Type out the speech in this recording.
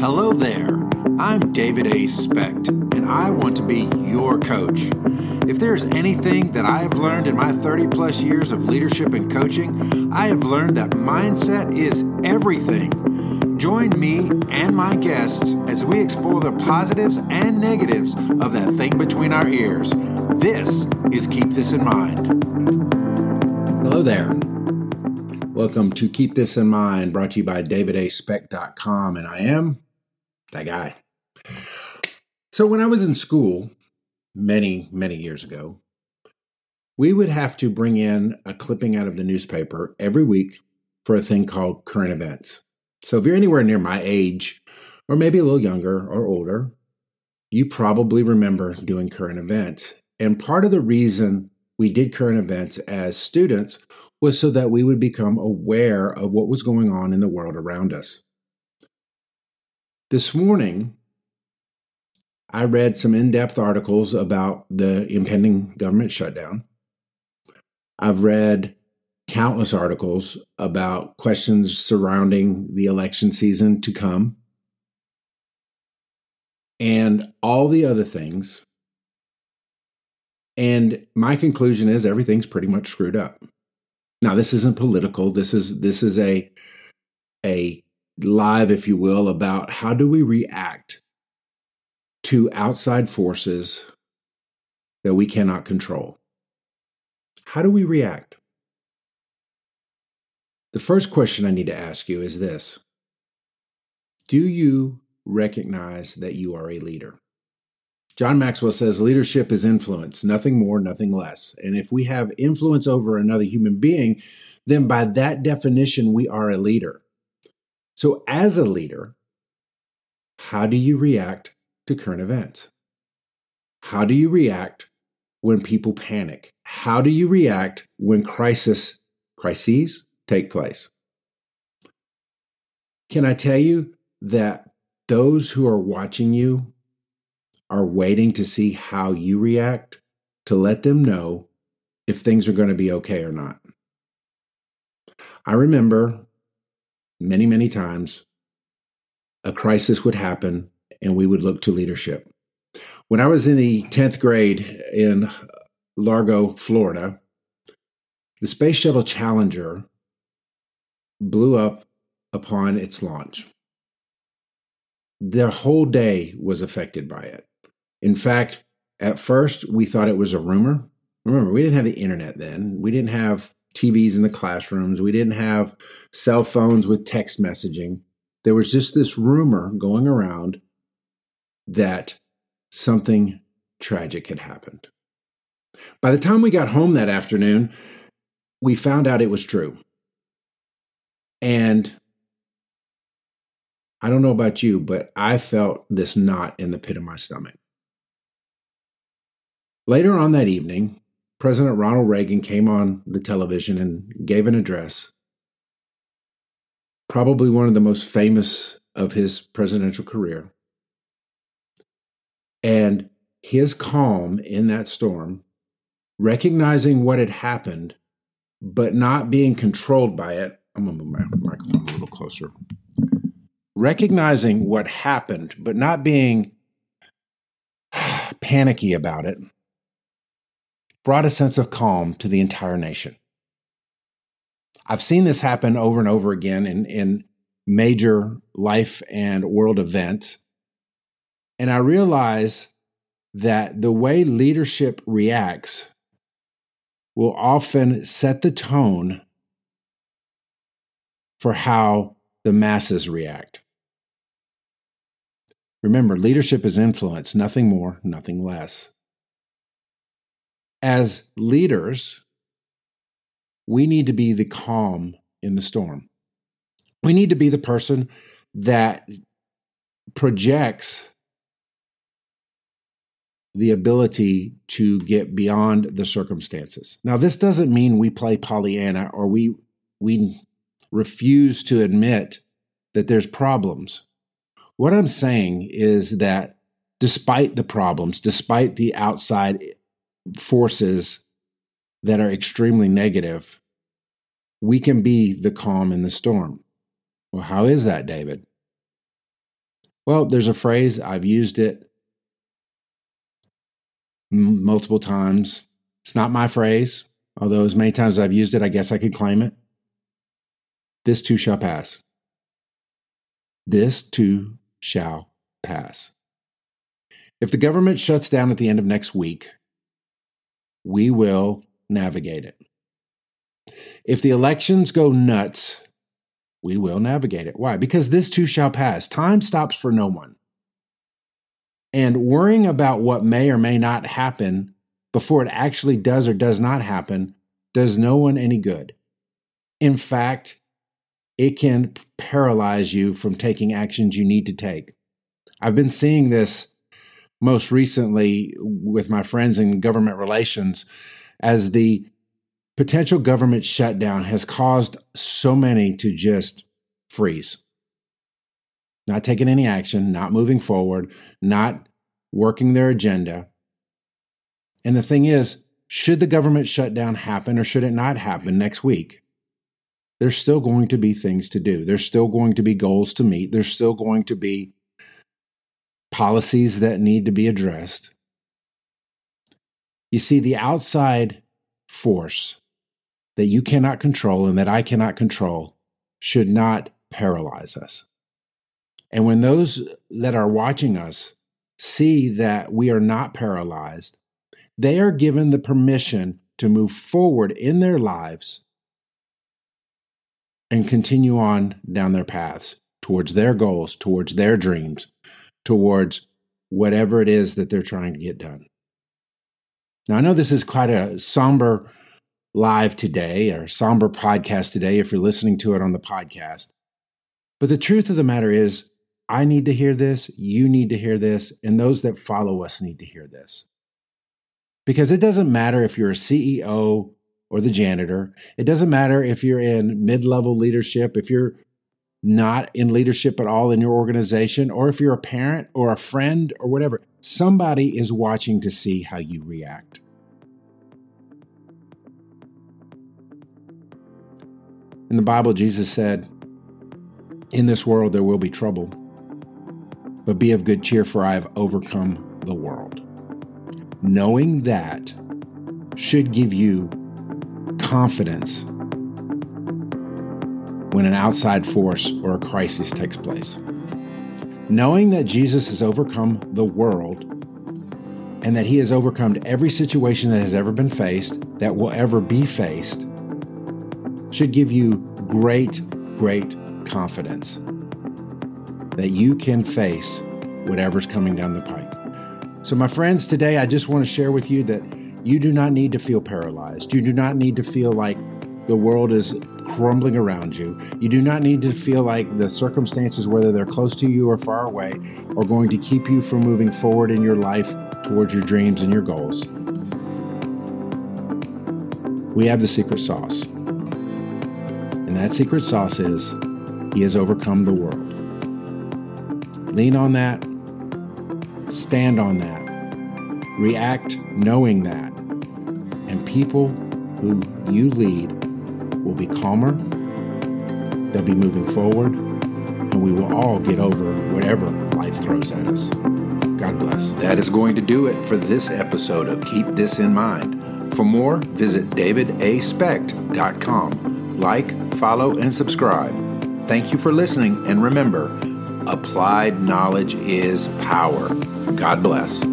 Hello there. I'm David A. Specht, and I want to be your coach. If there's anything that I have learned in my 30 plus years of leadership and coaching, I have learned that mindset is everything. Join me and my guests as we explore the positives and negatives of that thing between our ears. This is Keep This in Mind. Hello there. Welcome to Keep This in Mind, brought to you by davidaspecht.com, and I am that guy. So, when I was in school many, many years ago, we would have to bring in a clipping out of the newspaper every week for a thing called current events. So, if you're anywhere near my age, or maybe a little younger or older, you probably remember doing current events. And part of the reason we did current events as students was so that we would become aware of what was going on in the world around us. This morning, I read some in depth articles about the impending government shutdown. I've read countless articles about questions surrounding the election season to come and all the other things. And my conclusion is everything's pretty much screwed up. Now, this isn't political. This is this is a a live, if you will, about how do we react to outside forces that we cannot control. How do we react? The first question I need to ask you is this Do you recognize that you are a leader? John Maxwell says leadership is influence, nothing more, nothing less. And if we have influence over another human being, then by that definition, we are a leader. So, as a leader, how do you react to current events? How do you react when people panic? How do you react when crisis crises take place? Can I tell you that those who are watching you are waiting to see how you react to let them know if things are going to be okay or not. I remember many, many times a crisis would happen and we would look to leadership. When I was in the 10th grade in Largo, Florida, the Space Shuttle Challenger blew up upon its launch. The whole day was affected by it. In fact, at first we thought it was a rumor. Remember, we didn't have the internet then. We didn't have TVs in the classrooms. We didn't have cell phones with text messaging. There was just this rumor going around that something tragic had happened. By the time we got home that afternoon, we found out it was true. And I don't know about you, but I felt this knot in the pit of my stomach. Later on that evening, President Ronald Reagan came on the television and gave an address, probably one of the most famous of his presidential career. And his calm in that storm, recognizing what had happened, but not being controlled by it. I'm going to move my microphone a little closer. Recognizing what happened, but not being panicky about it brought a sense of calm to the entire nation. I've seen this happen over and over again in, in major life and world events. And I realize that the way leadership reacts will often set the tone for how the masses react. Remember, leadership is influence, nothing more, nothing less as leaders, we need to be the calm in the storm. We need to be the person that projects the ability to get beyond the circumstances. Now, this doesn't mean we play Pollyanna or we we refuse to admit that there's problems. What I'm saying is that despite the problems, despite the outside forces that are extremely negative, we can be the calm in the storm. Well, how is that, David? Well, there's a phrase, I've used it m- multiple times. It's not my phrase, although as many times as I've used it, I guess I could claim it. This too shall pass. This too shall pass. If the government shuts down at the end of next week, we will navigate it. If the elections go nuts, we will navigate it. Why? Because this too shall pass. Time stops for no one. And worrying about what may or may not happen before it actually does or does not happen does no one any good. In fact, it can paralyze you from taking actions you need to take. I've been seeing this most recently with my friends in government relations as the potential government shutdown has caused so many to just freeze, not taking any action, not moving forward, not working their agenda. And the thing is, should the government shutdown happen or should it not happen next week? There's still going to be things to do. There's still going to be goals to meet. There's still going to be policies that need to be addressed. You see, the outside force that you cannot control and that I cannot control should not paralyze us. And when those that are watching us see that we are not paralyzed, they are given the permission to move forward in their lives and continue on down their paths towards their goals, towards their dreams, towards whatever it is that they're trying to get done. Now, I know this is quite a somber live today or somber podcast today if you're listening to it on the podcast. But the truth of the matter is, I need to hear this, you need to hear this, and those that follow us need to hear this. Because it doesn't matter if you're a CEO or the janitor, it doesn't matter if you're in mid level leadership, if you're not in leadership at all in your organization, or if you're a parent or a friend or whatever, somebody is watching to see how you react. In the Bible, Jesus said, In this world there will be trouble, but be of good cheer, for I have overcome the world. Knowing that should give you confidence when an outside force or a crisis takes place. Knowing that Jesus has overcome the world and that he has overcome every situation that has ever been faced, that will ever be faced, should give you great, great confidence that you can face whatever's coming down the pike. So, my friends, today I just want to share with you that you do not need to feel paralyzed. You do not need to feel like the world is crumbling around you. You do not need to feel like the circumstances, whether they're close to you or far away, are going to keep you from moving forward in your life towards your dreams and your goals. We have the secret sauce. And that secret sauce is He has overcome the world. Lean on that, stand on that, react knowing that, and people who you lead will be calmer, they'll be moving forward, and we will all get over whatever life throws at us. God bless. That is going to do it for this episode of Keep This in Mind. For more, visit davidaspecht.com. Like, follow, and subscribe. Thank you for listening, and remember, applied knowledge is power. God bless.